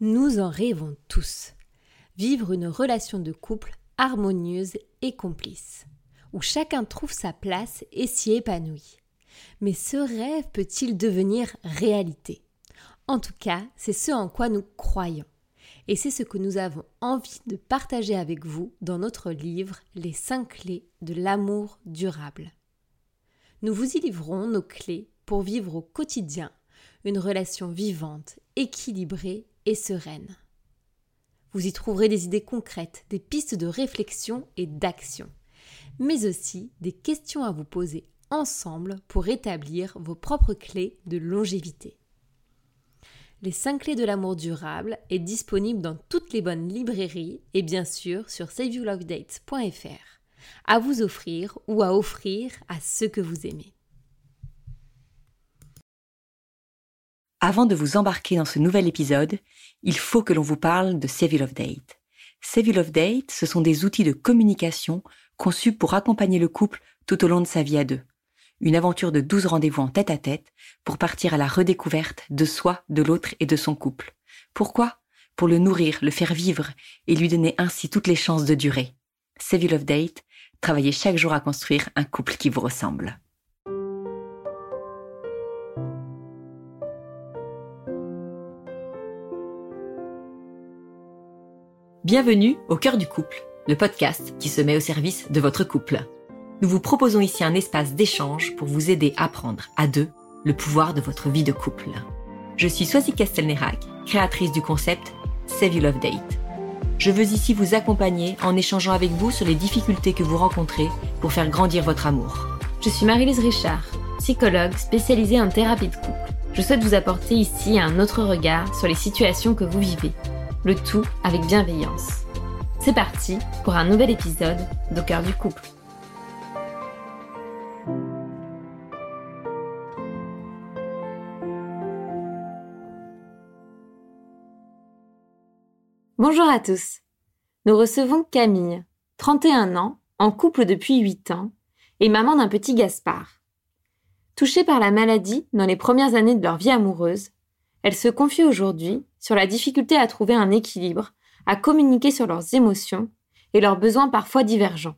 Nous en rêvons tous. Vivre une relation de couple harmonieuse et complice, où chacun trouve sa place et s'y épanouit. Mais ce rêve peut-il devenir réalité? En tout cas, c'est ce en quoi nous croyons. Et c'est ce que nous avons envie de partager avec vous dans notre livre Les 5 clés de l'amour durable. Nous vous y livrons nos clés pour vivre au quotidien une relation vivante, équilibrée et sereine. Vous y trouverez des idées concrètes, des pistes de réflexion et d'action, mais aussi des questions à vous poser ensemble pour établir vos propres clés de longévité. Les 5 clés de l'amour durable est disponible dans toutes les bonnes librairies et bien sûr sur saveyourlovedates.fr à vous offrir ou à offrir à ceux que vous aimez. Avant de vous embarquer dans ce nouvel épisode, il faut que l'on vous parle de Save Love Date. Save Love Date, ce sont des outils de communication conçus pour accompagner le couple tout au long de sa vie à deux. Une aventure de 12 rendez-vous en tête à tête pour partir à la redécouverte de soi, de l'autre et de son couple. Pourquoi? Pour le nourrir, le faire vivre et lui donner ainsi toutes les chances de durer. Save Love Date, travaillez chaque jour à construire un couple qui vous ressemble. Bienvenue au cœur du couple, le podcast qui se met au service de votre couple. Nous vous proposons ici un espace d'échange pour vous aider à prendre à deux le pouvoir de votre vie de couple. Je suis Soisy Castelnerac, créatrice du concept Save You Love Date. Je veux ici vous accompagner en échangeant avec vous sur les difficultés que vous rencontrez pour faire grandir votre amour. Je suis Marie-Lise Richard, psychologue spécialisée en thérapie de couple. Je souhaite vous apporter ici un autre regard sur les situations que vous vivez le tout avec bienveillance. C'est parti pour un nouvel épisode d'Au cœur du couple. Bonjour à tous. Nous recevons Camille, 31 ans, en couple depuis 8 ans, et maman d'un petit Gaspard. Touchée par la maladie dans les premières années de leur vie amoureuse, elle se confie aujourd'hui sur la difficulté à trouver un équilibre, à communiquer sur leurs émotions et leurs besoins parfois divergents.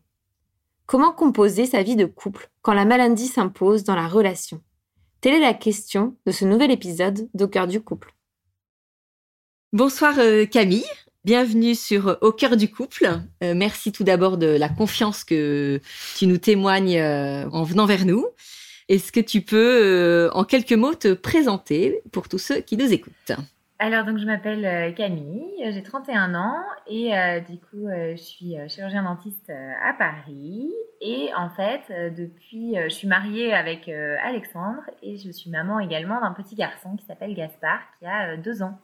Comment composer sa vie de couple quand la maladie s'impose dans la relation? Telle est la question de ce nouvel épisode d'Au cœur du couple. Bonsoir euh, Camille, bienvenue sur Au cœur du couple. Euh, merci tout d'abord de la confiance que tu nous témoignes euh, en venant vers nous. Est-ce que tu peux, euh, en quelques mots, te présenter pour tous ceux qui nous écoutent? Alors, donc, je m'appelle euh, Camille, j'ai 31 ans et euh, du coup, je suis chirurgien dentiste à Paris. Et en fait, depuis, je suis mariée avec Alexandre et je suis maman également d'un petit garçon qui s'appelle Gaspard, qui a deux ans.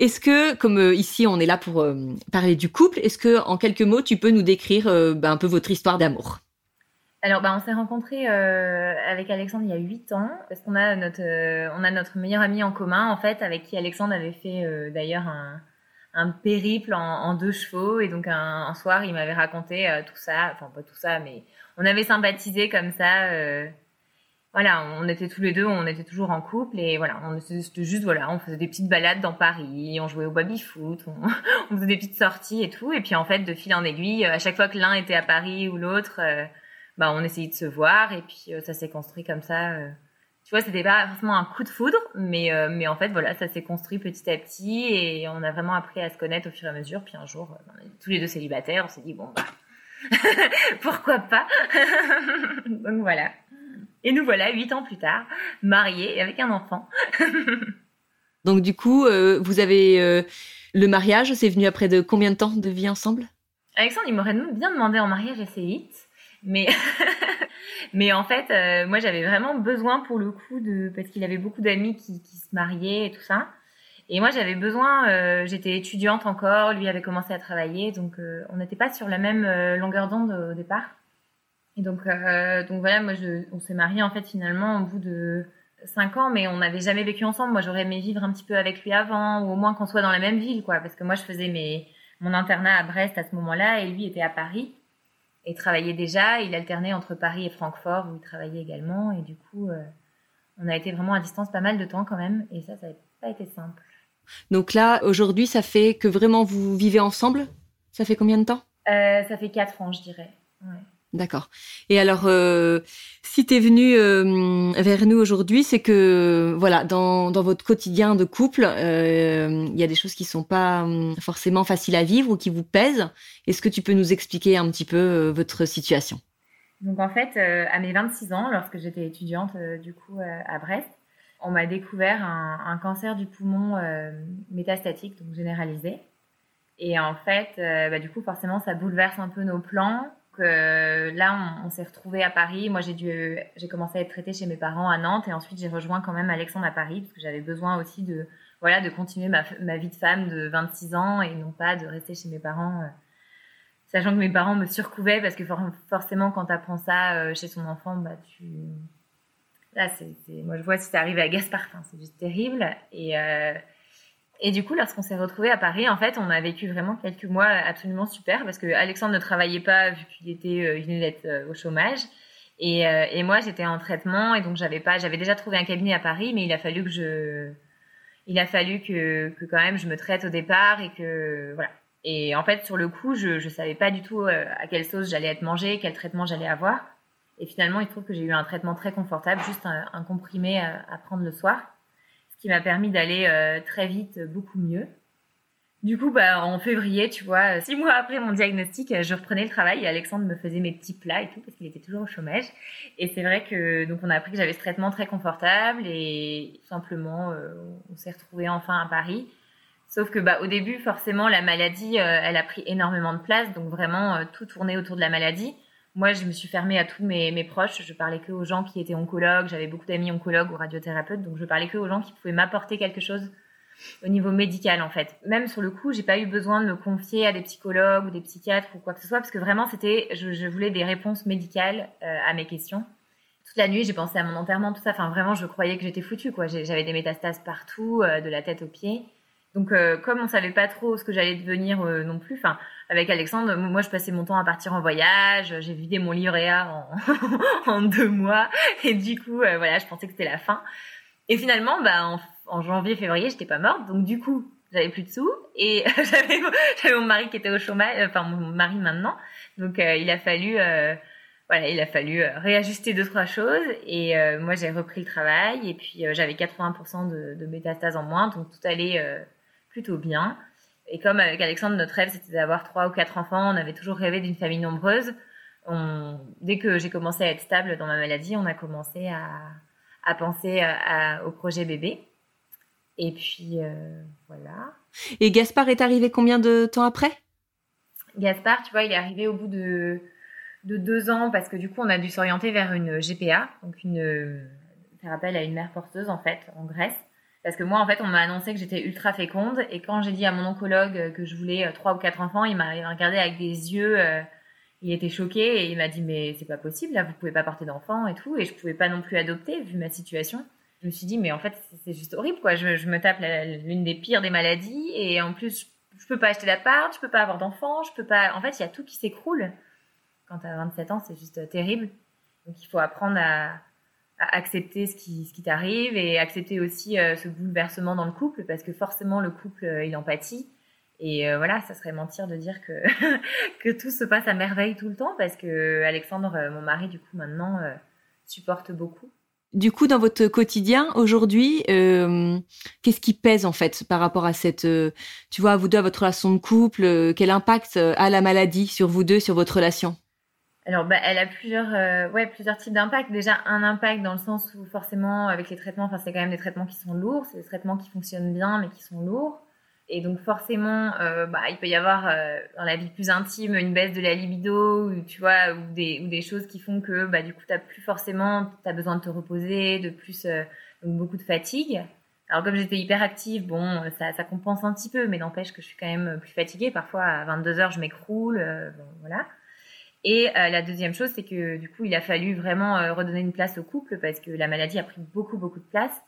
Est-ce que, comme ici on est là pour parler du couple, est-ce que en quelques mots tu peux nous décrire ben, un peu votre histoire d'amour? Alors, bah, on s'est rencontrés euh, avec Alexandre il y a 8 ans, parce qu'on a notre, euh, a notre meilleur ami en commun, en fait, avec qui Alexandre avait fait euh, d'ailleurs un, un, périple en, deux chevaux. Et donc, un, soir, il m'avait raconté tout ça, enfin, pas tout ça, mais on avait sympathisé comme ça. voilà, on était tous les deux, on était toujours en couple, et voilà, on était juste, voilà, on faisait des petites balades dans Paris, on jouait au baby-foot, on, on, faisait des petites sorties et tout. Et puis, en fait, de fil en aiguille, à chaque fois que l'un était à Paris ou l'autre bah, on essayait de se voir et puis euh, ça s'est construit comme ça. Euh. Tu vois, c'était pas forcément un coup de foudre, mais, euh, mais en fait, voilà, ça s'est construit petit à petit et on a vraiment appris à se connaître au fur et à mesure. Puis un jour, tous les deux célibataires, on s'est dit, bon, bah, pourquoi pas? Donc voilà. Et nous voilà, huit ans plus tard, mariés avec un enfant. Donc du coup, vous avez le mariage, c'est venu après de combien de temps de vie ensemble? Alexandre, il m'aurait bien demandé en mariage assez vite. Mais, mais en fait, euh, moi, j'avais vraiment besoin pour le coup de, parce qu'il avait beaucoup d'amis qui, qui se mariaient et tout ça. Et moi, j'avais besoin, euh, j'étais étudiante encore, lui avait commencé à travailler, donc euh, on n'était pas sur la même longueur d'onde au départ. Et donc, donc voilà, moi, je, on s'est mariés en fait finalement au bout de cinq ans, mais on n'avait jamais vécu ensemble. Moi, j'aurais aimé vivre un petit peu avec lui avant, ou au moins qu'on soit dans la même ville, quoi, parce que moi, je faisais mes, mon internat à Brest à ce moment-là, et lui était à Paris et travaillait déjà. Il alternait entre Paris et Francfort où il travaillait également. Et du coup, euh, on a été vraiment à distance pas mal de temps quand même. Et ça, ça n'a pas été simple. Donc là, aujourd'hui, ça fait que vraiment vous vivez ensemble? Ça fait combien de temps? Euh, Ça fait quatre ans, je dirais. D'accord. Et alors, euh, si tu es venu euh, vers nous aujourd'hui, c'est que voilà, dans, dans, votre quotidien de couple, il y a des choses qui sont pas hum, forcément faciles à vivre ou qui vous pèsent. Est-ce que tu peux nous expliquer un petit peu votre situation? Donc en fait, à mes 26 ans, lorsque j'étais étudiante du coup à Brest, on m'a découvert un, cancer du poumon euh, métastatique, donc généralisé. Et en fait, euh, bah, du coup, forcément, ça bouleverse un peu nos plans. Que là, on, s'est retrouvé à Paris. Moi, j'ai dû, j'ai commencé à être traitée chez mes parents à Nantes, et ensuite j'ai rejoint quand même Alexandre à Paris parce que j'avais besoin aussi de, voilà, de continuer ma, vie de femme de 26 ans et non pas de rester chez mes parents. Euh, sachant que mes parents me surcouvaient parce que forcément, quand tu apprends ça chez son enfant, bah, tu, Là, c'est, moi, je vois si ça arrive à Gaspard, c'est juste terrible. Euh, et du coup, lorsqu'on s'est retrouvés à Paris, en fait, on a vécu vraiment quelques mois absolument super parce que Alexandre ne travaillait pas vu qu'il était, euh, il euh, au chômage. Et, euh, et moi, j'étais en traitement et donc j'avais pas, j'avais déjà trouvé un cabinet à Paris, mais il a fallu que je, il a fallu que, que quand même je me traite au départ et que voilà. Et en fait, sur le coup, je, je savais pas du tout à quelle sauce j'allais être mangée, quel traitement j'allais avoir. Et finalement, il trouve que j'ai eu un traitement très confortable, juste un, comprimé à, prendre le soir, m'a permis d'aller euh, très vite beaucoup mieux. Du coup, bah, en février, tu vois, six mois après mon diagnostic, je reprenais le travail et Alexandre me faisait mes petits plats et tout parce qu'il était toujours au chômage. Et c'est vrai que donc on a appris que j'avais ce traitement très confortable et simplement euh, on s'est retrouvés enfin à Paris. Sauf que bah au début, forcément, la maladie, euh, elle a pris énormément de place, donc vraiment tout tournait autour de la maladie moi, je me suis fermée à tous mes, proches. Je parlais que aux gens qui étaient oncologues. J'avais beaucoup d'amis oncologues ou radiothérapeutes, donc je parlais que aux gens qui pouvaient m'apporter quelque chose au niveau médical, en fait. Même sur le coup, j'ai pas eu besoin de me confier à des psychologues ou des psychiatres ou quoi que ce soit, parce que vraiment, c'était, je, je voulais des réponses médicales euh, à mes questions. Toute la nuit, j'ai pensé à mon enterrement, tout ça. Enfin, vraiment, je croyais que j'étais foutue, quoi. J'avais des métastases partout, euh, de la tête aux pieds. Donc, euh, comme on savait pas trop ce que j'allais devenir non plus, enfin avec Alexandre, moi je passais mon temps à partir en voyage, j'ai vidé mon livret A en, deux mois et du coup euh, voilà, je pensais que c'était la fin. Et finalement, bah en, janvier, février, j'étais pas morte, donc du coup j'avais plus de sous et j'avais mon mari qui était au chômage, euh, enfin mon mari maintenant, donc euh, il a fallu voilà, il a fallu réajuster deux trois choses et moi j'ai repris le travail et puis j'avais 80% de, de métastases en moins, donc tout allait plutôt bien. Et comme avec Alexandre, notre rêve, c'était d'avoir trois ou quatre enfants, on avait toujours rêvé d'une famille nombreuse. On, dès que j'ai commencé à être stable dans ma maladie, on a commencé à, à penser à, au projet bébé. Et puis, euh, voilà. Et Gaspard est arrivé combien de temps après? Gaspard, tu vois, il est arrivé au bout de, de deux ans parce que du coup, on a dû s'orienter vers une GPA, donc une, ça rappelle à une mère porteuse en fait, en Grèce. Parce que moi, en fait, on m'a annoncé que j'étais ultra féconde. Et quand j'ai dit à mon oncologue que je voulais euh, trois ou quatre enfants, il m'a regardé avec des yeux. Euh, il était choqué et il m'a dit mais c'est pas possible là, vous pouvez pas porter d'enfants et tout. Et je pouvais pas non plus adopter vu ma situation. Je me suis dit mais en fait c'est juste horrible quoi. Je, je me tape l'une des pires des maladies et en plus je peux pas acheter d'appart, je peux pas avoir d'enfants, je peux pas. En fait il y a tout qui s'écroule. Quand tu as 27 ans c'est juste terrible. Donc il faut apprendre à accepter ce qui, ce qui t'arrive et accepter aussi euh, ce bouleversement dans le couple parce que forcément le couple euh, il empathie. Et euh, voilà ça serait mentir de dire que que tout se passe à merveille tout le temps parce que Alexandre mon mari du coup maintenant supporte beaucoup. Du coup, dans votre quotidien aujourd'hui, qu'est-ce qui pèse en fait par rapport à cette, tu vois, vous deux, à votre relation de couple, quel impact a la maladie sur vous deux, sur votre relation? Alors, bah, elle a plusieurs, euh, ouais, plusieurs types d'impact. Déjà, un impact dans le sens où forcément, avec les traitements, enfin, c'est quand même des traitements qui sont lourds, c'est des traitements qui fonctionnent bien, mais qui sont lourds. Et donc, forcément, euh, bah, il peut y avoir euh, dans la vie plus intime une baisse de la libido, ou, tu vois, ou des, ou des choses qui font que, bah, du coup, t'as plus forcément, t'as besoin de te reposer, de plus, beaucoup de fatigue. Alors, comme j'étais hyper active, bon, ça, ça compense un petit peu, mais n'empêche que je suis quand même plus fatiguée. Parfois, à 22 heures, je m'écroule, bon, voilà. Et euh, la deuxième chose, c'est que du coup, il a fallu vraiment euh, redonner une place au couple parce que la maladie a pris beaucoup, beaucoup de place.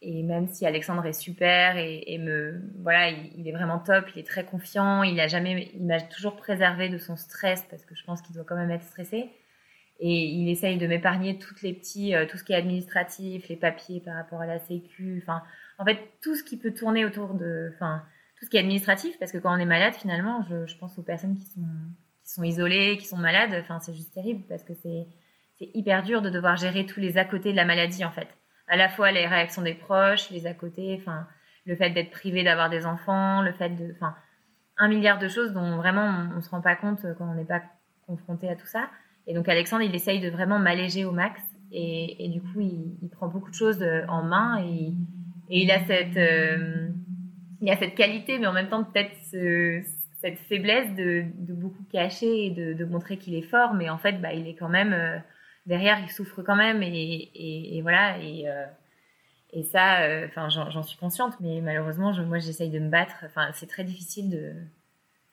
Et même si Alexandre est super et, me, voilà, il, est vraiment top, il est très confiant, il a jamais, il m'a toujours préservé de son stress parce que je pense qu'il doit quand même être stressé. Et il essaye de m'épargner toutes les petits, euh, tout ce qui est administratif, les papiers par rapport à la sécu. Enfin, en fait, tout ce qui peut tourner autour de, enfin, tout ce qui est administratif, parce que quand on est malade, finalement, je pense aux personnes qui sont, sont isolées, qui sont malades, enfin, c'est juste terrible parce que c'est, hyper dur de devoir gérer tous les à côté de la maladie, en fait. À la fois les réactions des proches, les à côté, enfin, le fait d'être privé d'avoir des enfants, le fait de, enfin, un milliard de choses dont vraiment on, on se rend pas compte quand on n'est pas confronté à tout ça. Et donc Alexandre, il essaye de vraiment m'alléger au max. Et, et du coup, il, il, prend beaucoup de choses euh, en main et, et il a cette, euh, il a cette qualité, mais en même temps peut-être ce, cette faiblesse de, beaucoup cacher et de, montrer qu'il est fort. Mais en fait, bah, il est quand même euh, derrière, il souffre quand même. Et voilà. Et, euh, et ça, euh, enfin, j'en suis consciente, mais malheureusement, je, moi, j'essaye de me battre. Enfin, c'est très difficile de,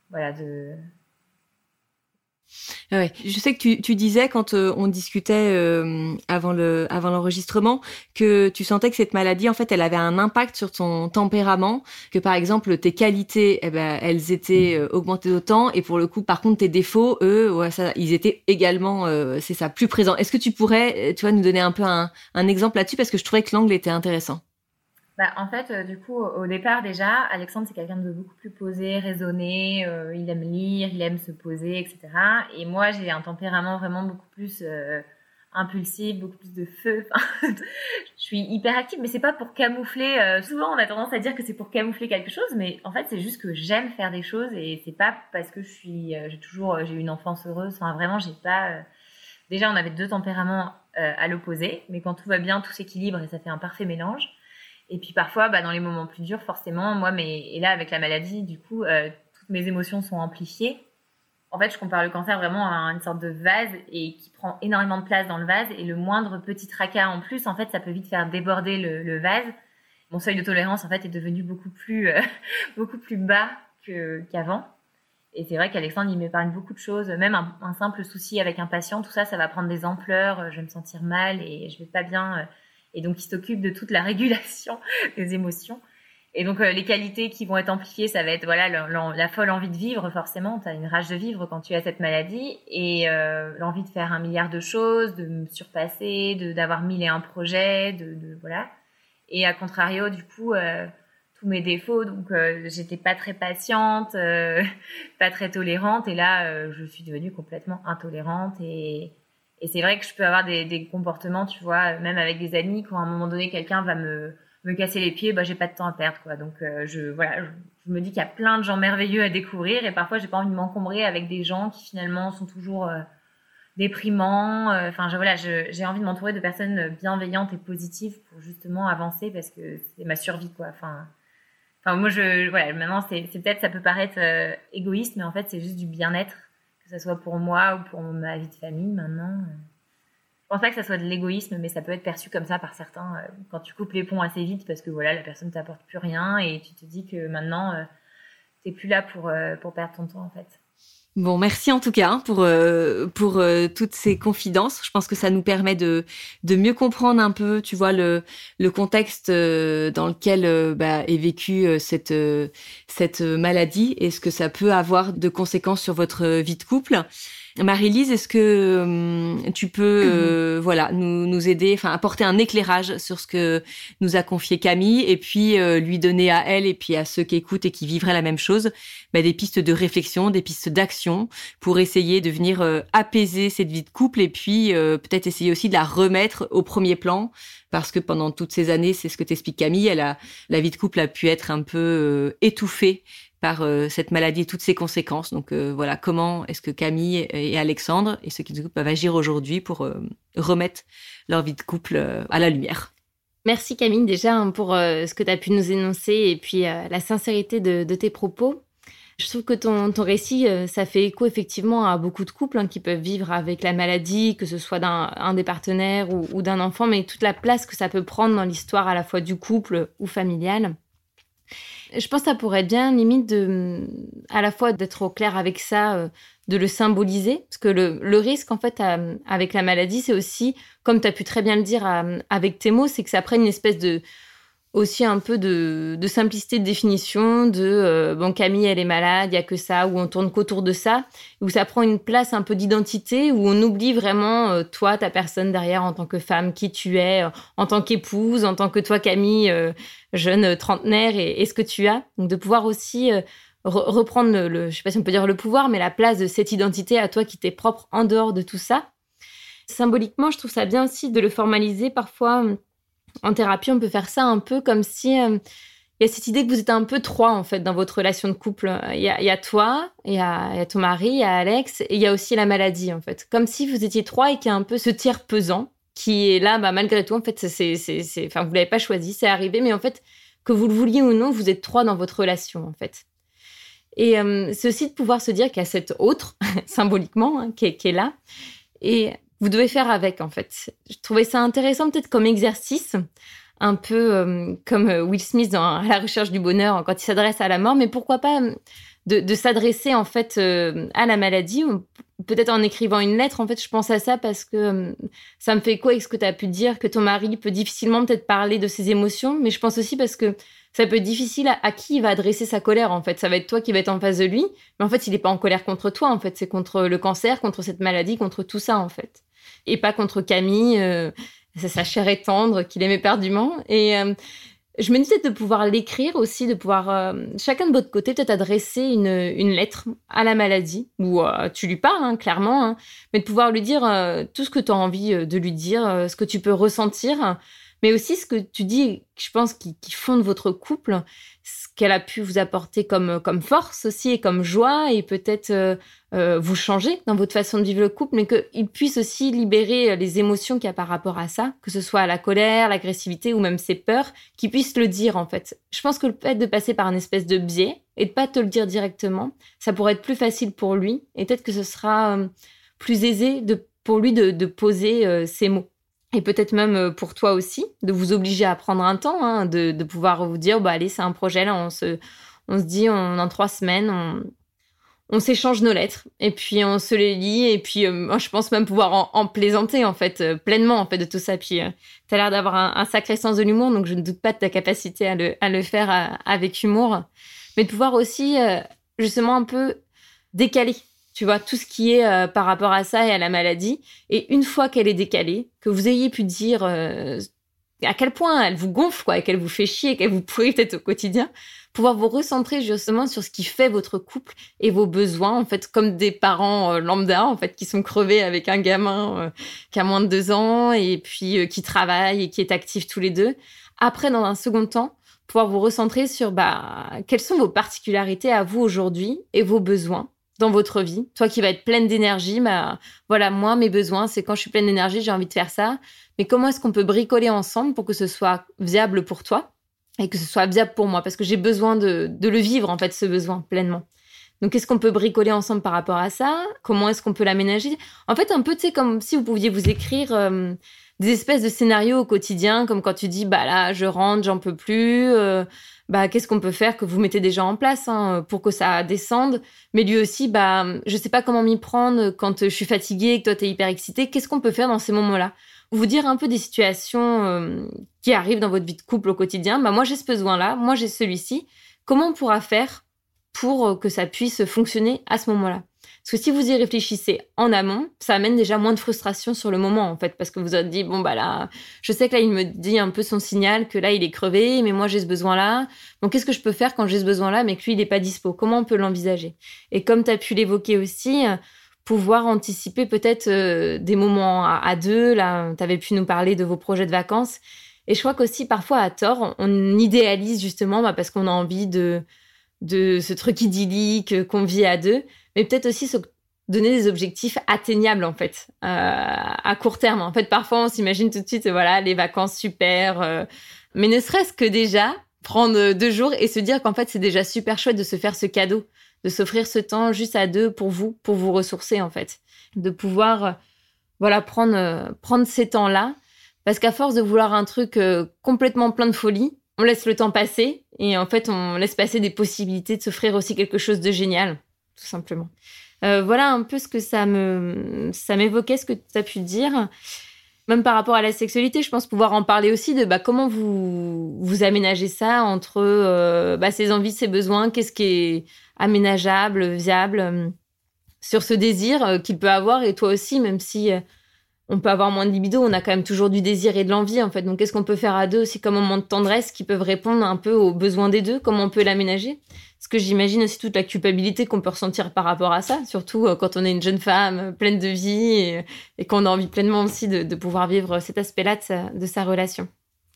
voilà, de, Ouais. Je sais que tu, tu disais quand euh, on discutait euh, avant le avant l'enregistrement que tu sentais que cette maladie en fait elle avait un impact sur ton tempérament que par exemple tes qualités eh ben elles étaient euh, augmentées d'autant et pour le coup par contre tes défauts eux ouais, ça, ils étaient également c'est ça plus présents. Est-ce que tu pourrais tu vois nous donner un peu un, un exemple là-dessus? Parce que je trouvais que l'angle était intéressant. Bah, en fait, euh, du coup, au départ déjà, Alexandre c'est quelqu'un de beaucoup plus posé, raisonné. Euh, il aime lire, il aime se poser, etc. Et moi, j'ai un tempérament vraiment beaucoup plus euh, impulsif, beaucoup plus de feu. je suis hyper active, mais c'est pas pour camoufler. Souvent, on a tendance à dire que c'est pour camoufler quelque chose, mais en fait, c'est juste que j'aime faire des choses et c'est pas parce que je suis, j'ai toujours, j'ai eu une enfance heureuse. Enfin, vraiment, j'ai pas. Déjà, on avait deux tempéraments à l'opposé, mais quand tout va bien, tout s'équilibre et ça fait un parfait mélange. Et puis parfois, bah, dans les moments plus durs, forcément, moi, mais et là avec la maladie, du coup, euh, toutes mes émotions sont amplifiées. En fait, je compare le cancer vraiment à une sorte de vase et qui prend énormément de place dans le vase. Et le moindre petit tracas en plus, en fait, ça peut vite faire déborder le, vase. Mon seuil de tolérance, en fait, est devenu beaucoup plus, euh, beaucoup plus bas qu'avant. Et c'est vrai qu'Alexandre, il m'épargne beaucoup de choses. Même un, simple souci avec un patient, tout ça, ça va prendre des ampleurs. Je vais me sentir mal et je vais pas bien et donc il s'occupe de toute la régulation des émotions. Et donc euh, les qualités qui vont être amplifiées, ça va être voilà la, folle envie de vivre forcément. Tu as une rage de vivre quand tu as cette maladie et euh, l'envie de faire un milliard de choses, de me surpasser, de d'avoir mille et un projets, de, de, voilà. Et à contrario, du coup, euh, tous mes défauts, donc j'étais pas très patiente, pas très tolérante, et là je suis devenue complètement intolérante et et c'est vrai que je peux avoir des, des, comportements, tu vois, même avec des amis, quand à un moment donné quelqu'un va me, me casser les pieds, bah j'ai pas de temps à perdre, quoi. Donc euh, je voilà, je, me dis qu'il y a plein de gens merveilleux à découvrir et parfois j'ai pas envie de m'encombrer avec des gens qui finalement sont toujours euh, déprimants. Euh, enfin, je, voilà, j'ai envie de m'entourer de personnes bienveillantes et positives pour justement avancer parce que c'est ma survie, quoi. Enfin, enfin moi je voilà, maintenant c'est peut-être ça peut paraître euh, égoïste, mais en fait c'est juste du bien-être que ce soit pour moi ou pour ma vie de famille maintenant. Euh. Je pense pas que ça soit de l'égoïsme, mais ça peut être perçu comme ça par certains euh, quand tu coupes les ponts assez vite parce que voilà, la personne t'apporte plus rien et tu te dis que maintenant euh, t'es plus là pour perdre ton temps en fait. Bon, merci en tout cas hein, pour euh, pour euh, toutes ces confidences. Je pense que ça nous permet de de mieux comprendre un peu, tu vois, le le contexte euh, dans lequel bah, est vécue cette cette maladie et ce que ça peut avoir de conséquences sur votre vie de couple. Marie-Lise, est-ce que euh, tu peux euh, voilà nous, nous aider, enfin apporter un éclairage sur ce que nous a confié Camille et puis euh, lui donner à elle et puis à ceux qui écoutent et qui vivraient la même chose bah, des pistes de réflexion, des pistes d'action pour essayer de venir euh, apaiser cette vie de couple et puis euh, peut-être essayer aussi de la remettre au premier plan parce que pendant toutes ces années, c'est ce que t'explique Camille, elle a la vie de couple a pu être un peu étouffée par euh, cette maladie et toutes ses conséquences. Donc euh, voilà, comment est-ce que Camille et Alexandre et ceux qui nous peuvent agir aujourd'hui pour euh, remettre leur vie de couple à la lumière. Merci Camille déjà hein, pour ce que tu as pu nous énoncer et puis la sincérité de, tes propos. Je trouve que ton, ton récit, ça fait écho effectivement à beaucoup de couples hein, qui peuvent vivre avec la maladie, que ce soit d'un des partenaires ou, ou d'un enfant, mais toute la place que ça peut prendre dans l'histoire à la fois du couple ou familiale. Je pense que ça pourrait être bien limite de, à la fois d'être au clair avec ça, euh, de le symboliser, parce que le, risque en fait avec la maladie, c'est aussi, comme tu as pu très bien le dire avec tes mots, c'est que ça prenne une espèce de aussi un peu de, simplicité de définition, de euh, bon Camille elle est malade, il y a que ça, où on tourne qu'autour de ça, où ça prend une place un peu d'identité, où on oublie vraiment euh, toi, ta personne derrière en tant que femme, qui tu es, euh, en tant qu'épouse, en tant que toi Camille, jeune trentenaire et, ce que tu as. Donc de pouvoir aussi reprendre le, le, je sais pas si on peut dire le pouvoir, mais la place de cette identité à toi qui t'est propre en dehors de tout ça. Symboliquement, je trouve ça bien aussi de le formaliser parfois en thérapie, on peut faire ça un peu comme si euh, il y a cette idée que vous êtes un peu trois en fait dans votre relation de couple. Il y a, toi, il y, a, ton mari, il y a Alex, et il y a aussi la maladie en fait. Comme si vous étiez trois et qu'il y a un peu ce tiers pesant qui est là, bah, malgré tout en fait, c'est, enfin vous l'avez pas choisi, c'est arrivé, mais en fait que vous le vouliez ou non, vous êtes trois dans votre relation en fait. Et euh, aussi de pouvoir se dire qu'il y a cette autre symboliquement hein, qui, est, qui est là. Et vous devez faire avec en fait. Je trouvais ça intéressant peut-être comme exercice, un peu euh, comme euh, Will Smith dans À la recherche du bonheur quand il s'adresse à la mort, mais pourquoi pas euh, de, s'adresser en fait à la maladie, peut-être en écrivant une lettre. En fait, je pense à ça parce que ça me fait quoi avec ce que tu as pu dire, que ton mari peut difficilement peut-être parler de ses émotions, mais je pense aussi parce que ça peut être difficile à, qui il va adresser sa colère en fait. Ça va être toi qui va être en face de lui, mais en fait il n'est pas en colère contre toi en fait, c'est contre le cancer, contre cette maladie, contre tout ça en fait et pas contre Camille, euh, sa chair est tendre qu'il aimait perdument. Et euh, je me disais de pouvoir l'écrire aussi, de pouvoir euh, chacun de votre côté peut-être adresser une, une, lettre à la maladie, ou tu lui parles hein, clairement, hein, mais de pouvoir lui dire tout ce que tu as envie de lui dire, ce que tu peux ressentir, mais aussi ce que tu dis, je pense, qui, qui fonde votre couple, qu'elle a pu vous apporter comme, comme force aussi et comme joie et peut-être euh, euh, vous changer dans votre façon de vivre le couple, mais qu'il puisse aussi libérer euh, les émotions qu'il y a par rapport à ça, que ce soit la colère, l'agressivité ou même ses peurs, qu'il puisse le dire en fait. Je pense que le fait de passer par un espèce de biais et de pas te le dire directement, ça pourrait être plus facile pour lui et peut-être que ce sera plus aisé pour lui de, de poser ces mots et peut-être même euh, pour toi aussi, de vous obliger à prendre un temps, hein, de, pouvoir vous dire, bah allez, c'est un projet, là, on se, dit, on, dans trois semaines, on, s'échange nos lettres, et puis on se les lit, et puis euh, je pense même pouvoir en, plaisanter, en fait, euh, pleinement, en fait, de tout ça. Puis tu as l'air d'avoir un, sacré sens de l'humour, donc je ne doute pas de ta capacité à le faire avec humour, mais de pouvoir aussi, justement, un peu décaler tu vois, tout ce qui est euh, par rapport à ça et à la maladie. Et une fois qu'elle est décalée, que vous ayez pu dire euh, à quel point elle vous gonfle, quoi, et qu'elle vous fait chier, qu'elle vous pourrit peut-être au quotidien, pouvoir vous recentrer justement sur ce qui fait votre couple et vos besoins, en fait, comme des parents euh, lambda, en fait, qui sont crevés avec un gamin qui a moins de deux ans et puis qui travaille et qui est actif tous les deux. Après, dans un second temps, pouvoir vous recentrer sur bah, quelles sont vos particularités à vous aujourd'hui et vos besoins dans votre vie. Toi qui vas être pleine d'énergie, bah, voilà, moi, mes besoins, c'est quand je suis pleine d'énergie, j'ai envie de faire ça. Mais comment est-ce qu'on peut bricoler ensemble pour que ce soit viable pour toi et que ce soit viable pour moi? Parce que j'ai besoin de, le vivre, en fait, ce besoin pleinement. Donc, qu'est-ce qu'on peut bricoler ensemble par rapport à ça? Comment est-ce qu'on peut l'aménager? En fait, un peu, tu sais, comme si vous pouviez vous écrire euh, des espèces de scénarios au quotidien, comme quand tu dis, bah là, je rentre, j'en peux plus. Euh, bah, qu'est-ce qu'on peut faire que vous mettez déjà en place hein, pour que ça descende? Mais lui aussi, bah, je sais pas comment m'y prendre quand je suis fatiguée et que toi t'es hyper excitée. Qu'est-ce qu'on peut faire dans ces moments-là? Vous dire un peu des situations euh, qui arrivent dans votre vie de couple au quotidien. Bah, moi j'ai ce besoin-là, moi j'ai celui-ci. Comment on pourra faire pour que ça puisse fonctionner à ce moment-là parce que si vous y réfléchissez en amont, ça amène déjà moins de frustration sur le moment, en fait, parce que vous avez dit, bon, bah là, je sais que là, il me dit un peu son signal, que là, il est crevé, mais moi, j'ai ce besoin-là. Donc, qu'est-ce que je peux faire quand j'ai ce besoin-là, mais que lui, il n'est pas dispo? Comment on peut l'envisager? Et comme tu as pu l'évoquer aussi, pouvoir anticiper peut-être euh, des moments à, deux. Là, tu avais pu nous parler de vos projets de vacances. Et je crois qu'aussi, parfois, à tort, on idéalise justement bah, parce qu'on a envie de, de ce truc idyllique qu'on vit à deux mais peut-être aussi se donner des objectifs atteignables en fait euh, à court terme. En fait, parfois on s'imagine tout de suite voilà les vacances super, euh, mais ne serait-ce que déjà prendre deux jours et se dire qu'en fait c'est déjà super chouette de se faire ce cadeau, de s'offrir ce temps juste à deux pour vous, pour vous ressourcer en fait, de pouvoir euh, voilà prendre prendre ces temps là parce qu'à force de vouloir un truc complètement plein de folie, on laisse le temps passer et en fait on laisse passer des possibilités de s'offrir aussi quelque chose de génial tout simplement. Euh, voilà un peu ce que ça me ça m'évoquait, ce que tu as pu dire. même par rapport à la sexualité, je pense pouvoir en parler aussi de bah, comment vous, vous aménagez ça entre euh, bah, ses envies, ses besoins, qu'est-ce qui est aménageable, viable, euh, sur ce désir qu'il peut avoir et toi aussi, même si on peut avoir moins de libido, on a quand même toujours du désir et de l'envie en fait. Donc qu'est-ce qu'on peut faire à deux? Aussi comme moment de tendresse qui peuvent répondre un peu aux besoins des deux, comment on peut l'aménager? Parce que j'imagine aussi toute la culpabilité qu'on peut ressentir par rapport à ça, surtout euh, quand on est une jeune femme euh, pleine de vie et, qu'on a envie pleinement aussi de, pouvoir vivre cet aspect-là de sa, relation.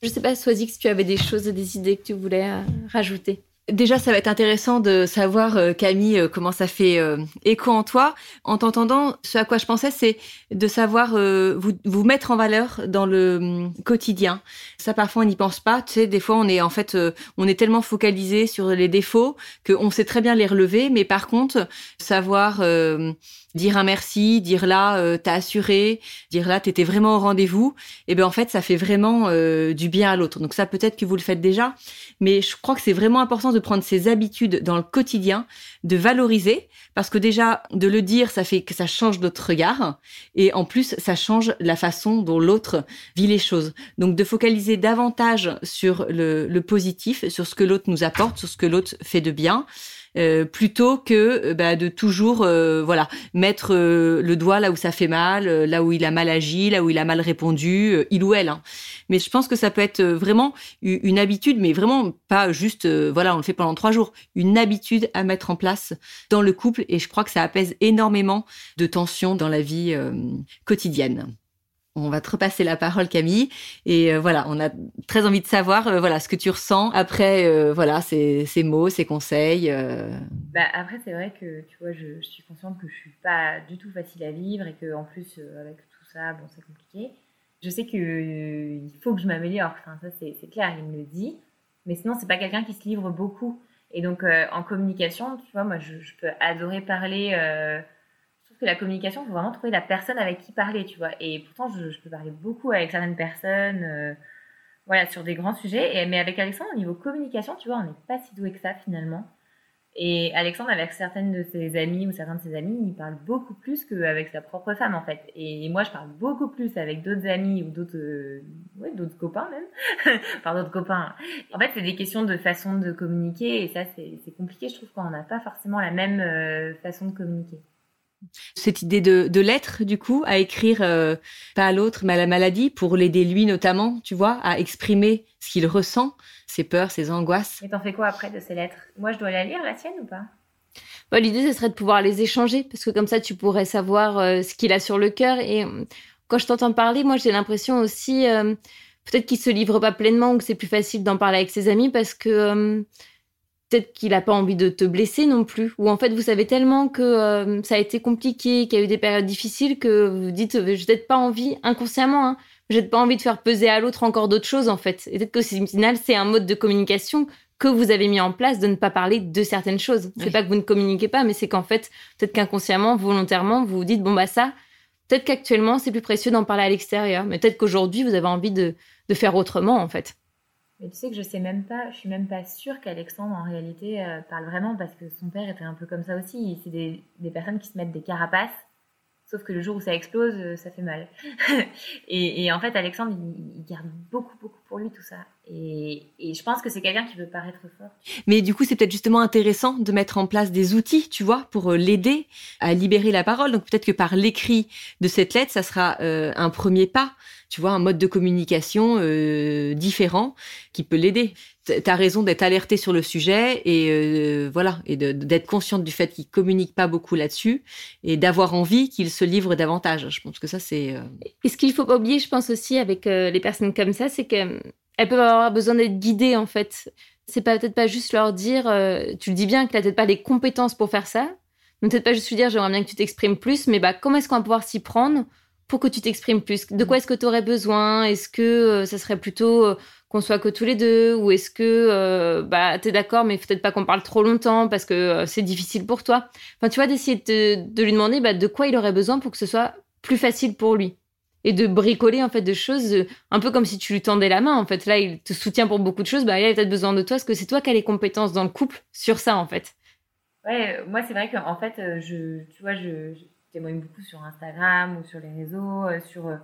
Je sais pas, Swazik, si tu avais des choses, des idées que tu voulais euh, rajouter. Déjà, ça va être intéressant de savoir, euh, Camille, euh, comment ça fait euh, écho en toi. En t'entendant, ce à quoi je pensais, c'est de savoir vous, vous mettre en valeur dans le hum, quotidien. Ça, parfois, on n'y pense pas. Tu sais, des fois, on est en fait, on est tellement focalisé sur les défauts qu'on sait très bien les relever. Mais par contre, savoir dire un merci, dire là euh, t'as assuré, dire là t'étais vraiment au rendez-vous, et ben en fait ça fait vraiment euh, du bien à l'autre. Donc ça peut-être que vous le faites déjà, mais je crois que c'est vraiment important de prendre ses habitudes dans le quotidien, de valoriser, parce que déjà de le dire ça fait que ça change notre regard, et en plus ça change la façon dont l'autre vit les choses. Donc de focaliser davantage sur le, le positif, sur ce que l'autre nous apporte, sur ce que l'autre fait de bien. Euh, plutôt que euh, bah, de toujours euh, voilà mettre le doigt là où ça fait mal, là où il a mal agi, là où il a mal répondu, il ou elle. Hein. Mais je pense que ça peut être vraiment une habitude, mais vraiment pas juste voilà on le fait pendant trois jours, une habitude à mettre en place dans le couple et je crois que ça apaise énormément de tensions dans la vie quotidienne. On va te repasser la parole, Camille. Et euh, voilà, on a très envie de savoir euh, voilà ce que tu ressens après euh, voilà ces, mots, ces conseils. Bah, après, c'est vrai que tu vois, je, suis consciente que je suis pas du tout facile à vivre et que en plus avec tout ça, bon, c'est compliqué. Je sais que il faut que je m'améliore. Ça c'est clair, il me le dit. Mais sinon, c'est pas quelqu'un qui se livre beaucoup. Et donc en communication, tu vois, moi, je peux adorer parler la communication, il faut vraiment trouver la personne avec qui parler, tu vois. Et pourtant, je, peux parler beaucoup avec certaines personnes, euh, voilà, sur des grands sujets. Et, mais avec Alexandre, au niveau communication, tu vois, on n'est pas si doué que ça finalement. Et Alexandre, avec certaines de ses amies ou certains de ses amis, il parle beaucoup plus qu'avec sa propre femme, en fait. Et moi, je parle beaucoup plus avec d'autres amis ou d'autres, euh, ouais, copains même. enfin, d'autres copains. En fait, c'est des questions de façon de communiquer. Et ça, c'est compliqué, je trouve, quand on n'a pas forcément la même euh, façon de communiquer. Cette idée de, de lettre, du coup, à écrire euh, pas à l'autre, mais à la maladie, pour l'aider lui notamment, tu vois, à exprimer ce qu'il ressent, ses peurs, ses angoisses. Et t'en fais quoi après de ces lettres? Moi, je dois la lire, la sienne ou pas? Bah, L'idée, ce serait de pouvoir les échanger, parce que comme ça, tu pourrais savoir euh, ce qu'il a sur le cœur. Et euh, quand je t'entends parler, moi, j'ai l'impression aussi, peut-être qu'il se livre pas pleinement ou que c'est plus facile d'en parler avec ses amis, parce que peut-être qu'il n'a pas envie de te blesser non plus. Ou en fait, vous savez tellement que euh, ça a été compliqué, qu'il y a eu des périodes difficiles que vous dites, euh, je n'ai pas envie, inconsciemment, hein, je n'ai pas envie de faire peser à l'autre encore d'autres choses en fait. Et peut-être que au final, c'est un mode de communication que vous avez mis en place de ne pas parler de certaines choses. C'est pas que vous ne communiquez pas, mais c'est qu'en fait, peut-être qu'inconsciemment, volontairement, vous vous dites, bon bah ça, peut-être qu'actuellement, c'est plus précieux d'en parler à l'extérieur, mais peut-être qu'aujourd'hui, vous avez envie de, de faire autrement en fait. Mais tu sais que je sais même pas, je suis même pas sûre qu'Alexandre en réalité euh, parle vraiment parce que son père était un peu comme ça aussi. C'est des, personnes qui se mettent des carapaces, sauf que le jour où ça explose, euh, ça fait mal. et, en fait, Alexandre, il, garde beaucoup, beaucoup pour lui tout ça. Et, et je pense que c'est quelqu'un qui veut paraître fort. Mais du coup, c'est peut-être justement intéressant de mettre en place des outils, tu vois, pour euh, l'aider à libérer la parole. Donc peut-être que par l'écrit de cette lettre, ça sera un premier pas tu vois, un mode de communication euh, différent qui peut l'aider. Tu as raison d'être alerté sur le sujet et euh, voilà, et d'être consciente du fait qu'il communique pas beaucoup là-dessus et d'avoir envie qu'il se livre davantage. Je pense que ça, c'est. Euh, et ce qu'il faut pas oublier, je pense aussi avec les personnes comme ça, c'est qu'elles peuvent avoir besoin d'être guidées en fait. C'est peut-être pas juste leur dire, tu le dis bien, que tu peut-être pas les compétences pour faire ça. Peut-être pas juste lui dire, j'aimerais bien que tu t'exprimes plus, mais bah, comment est-ce qu'on va pouvoir s'y prendre pour que tu t'exprimes plus. De quoi est-ce que tu aurais besoin? Est-ce que euh, ça serait plutôt euh, qu'on soit que tous les deux? Ou est-ce que euh, bah, tu es d'accord, mais peut-être pas qu'on parle trop longtemps parce que c'est difficile pour toi? Enfin, tu vois, d'essayer de, lui demander bah, de quoi il aurait besoin pour que ce soit plus facile pour lui? Et de bricoler en fait de choses un peu comme si tu lui tendais la main en fait. Là il te soutient pour beaucoup de choses. Bah il a peut-être besoin de toi. Parce que c'est toi qui as les compétences dans le couple sur ça en fait? Ouais moi c'est vrai qu'en fait je tu vois je témoigne beaucoup sur Instagram ou sur les réseaux, euh, sur euh,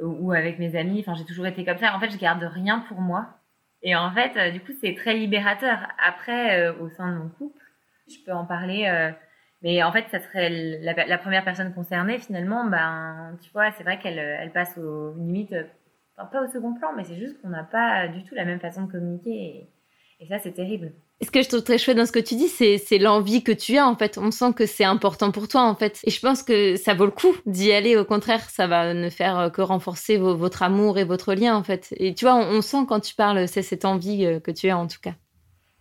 ou avec mes amis. Enfin, j'ai toujours été comme ça. En fait, je garde rien pour moi. Et en fait, euh, du coup, c'est très libérateur. Après, au sein de mon couple, je peux en parler. Mais en fait, ça serait la, première personne concernée. Finalement, ben, tu vois, c'est vrai qu'elle elle passe aux limites, pas au second plan, mais c'est juste qu'on n'a pas du tout la même façon de communiquer. et ça, c'est terrible ce que je trouve très chouette dans ce que tu dis, c'est l'envie que tu as en fait. On sent que c'est important pour toi en fait. Et je pense que ça vaut le coup d'y aller. Au contraire, ça va ne faire que renforcer votre amour et votre lien en fait. Et tu vois, on, sent quand tu parles, c'est cette envie euh, que tu as en tout cas.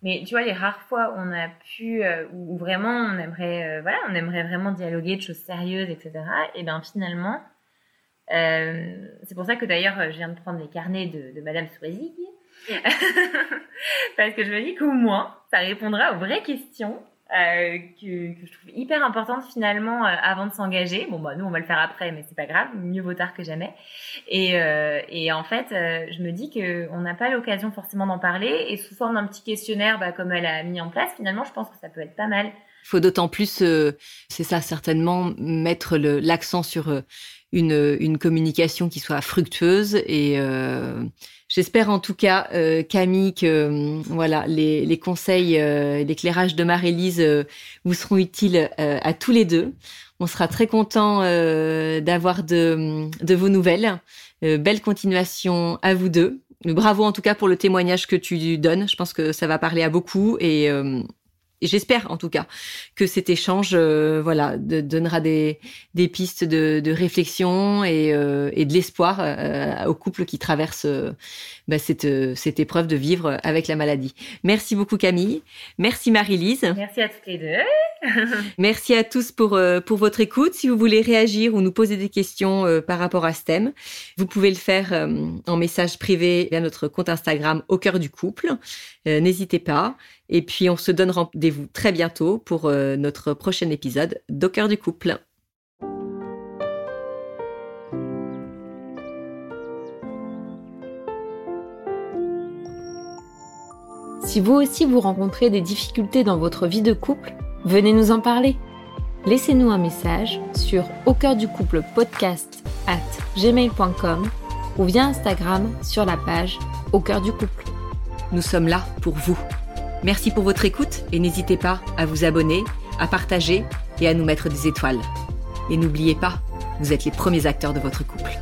Mais tu vois, les rares fois où on a pu, euh, où vraiment on aimerait, euh, voilà, on aimerait vraiment dialoguer de choses sérieuses, etc. Et bien finalement, c'est pour ça que d'ailleurs, je viens de prendre les carnets de, Madame Sourizig Parce que je me dis qu'au moins, ça répondra aux vraies questions euh, que, je trouve hyper importantes finalement euh, avant de s'engager. Bon, bah nous, on va le faire après, mais c'est pas grave, mieux vaut tard que jamais. Et, euh, en fait, je me dis qu'on n'a pas l'occasion forcément d'en parler. Et sous forme d'un petit questionnaire, bah, comme elle a mis en place, finalement, je pense que ça peut être pas mal. Il faut d'autant plus, c'est ça certainement, mettre l'accent sur une, une communication qui soit fructueuse et J'espère en tout cas, euh, Camille, que euh, voilà les, les conseils, euh, l'éclairage de Marie-Lise vous seront utiles à tous les deux. On sera très content d'avoir de, de vos nouvelles. belle continuation à vous deux. Bravo en tout cas pour le témoignage que tu donnes. Je pense que ça va parler à beaucoup et j'espère en tout cas que cet échange euh, voilà donnera des, pistes de, réflexion et, euh, et de l'espoir euh, aux couples qui traversent bah, cette, cette épreuve de vivre avec la maladie. Merci beaucoup Camille, merci Marie-Lise. Merci à toutes les deux. merci à tous pour, pour votre écoute. Si vous voulez réagir ou nous poser des questions par rapport à ce thème, vous pouvez le faire en message privé via notre compte Instagram au cœur du couple. N'hésitez pas. Et puis on se donne rendez-vous très bientôt pour euh, notre prochain épisode d'Au cœur du couple. Si vous aussi vous rencontrez des difficultés dans votre vie de couple, venez nous en parler. Laissez-nous un message sur au cœur du couple podcast at gmail.com ou via Instagram sur la page au cœur du couple. Nous sommes là pour vous. Merci pour votre écoute et n'hésitez pas à vous abonner, à partager et à nous mettre des étoiles. Et n'oubliez pas, vous êtes les premiers acteurs de votre couple.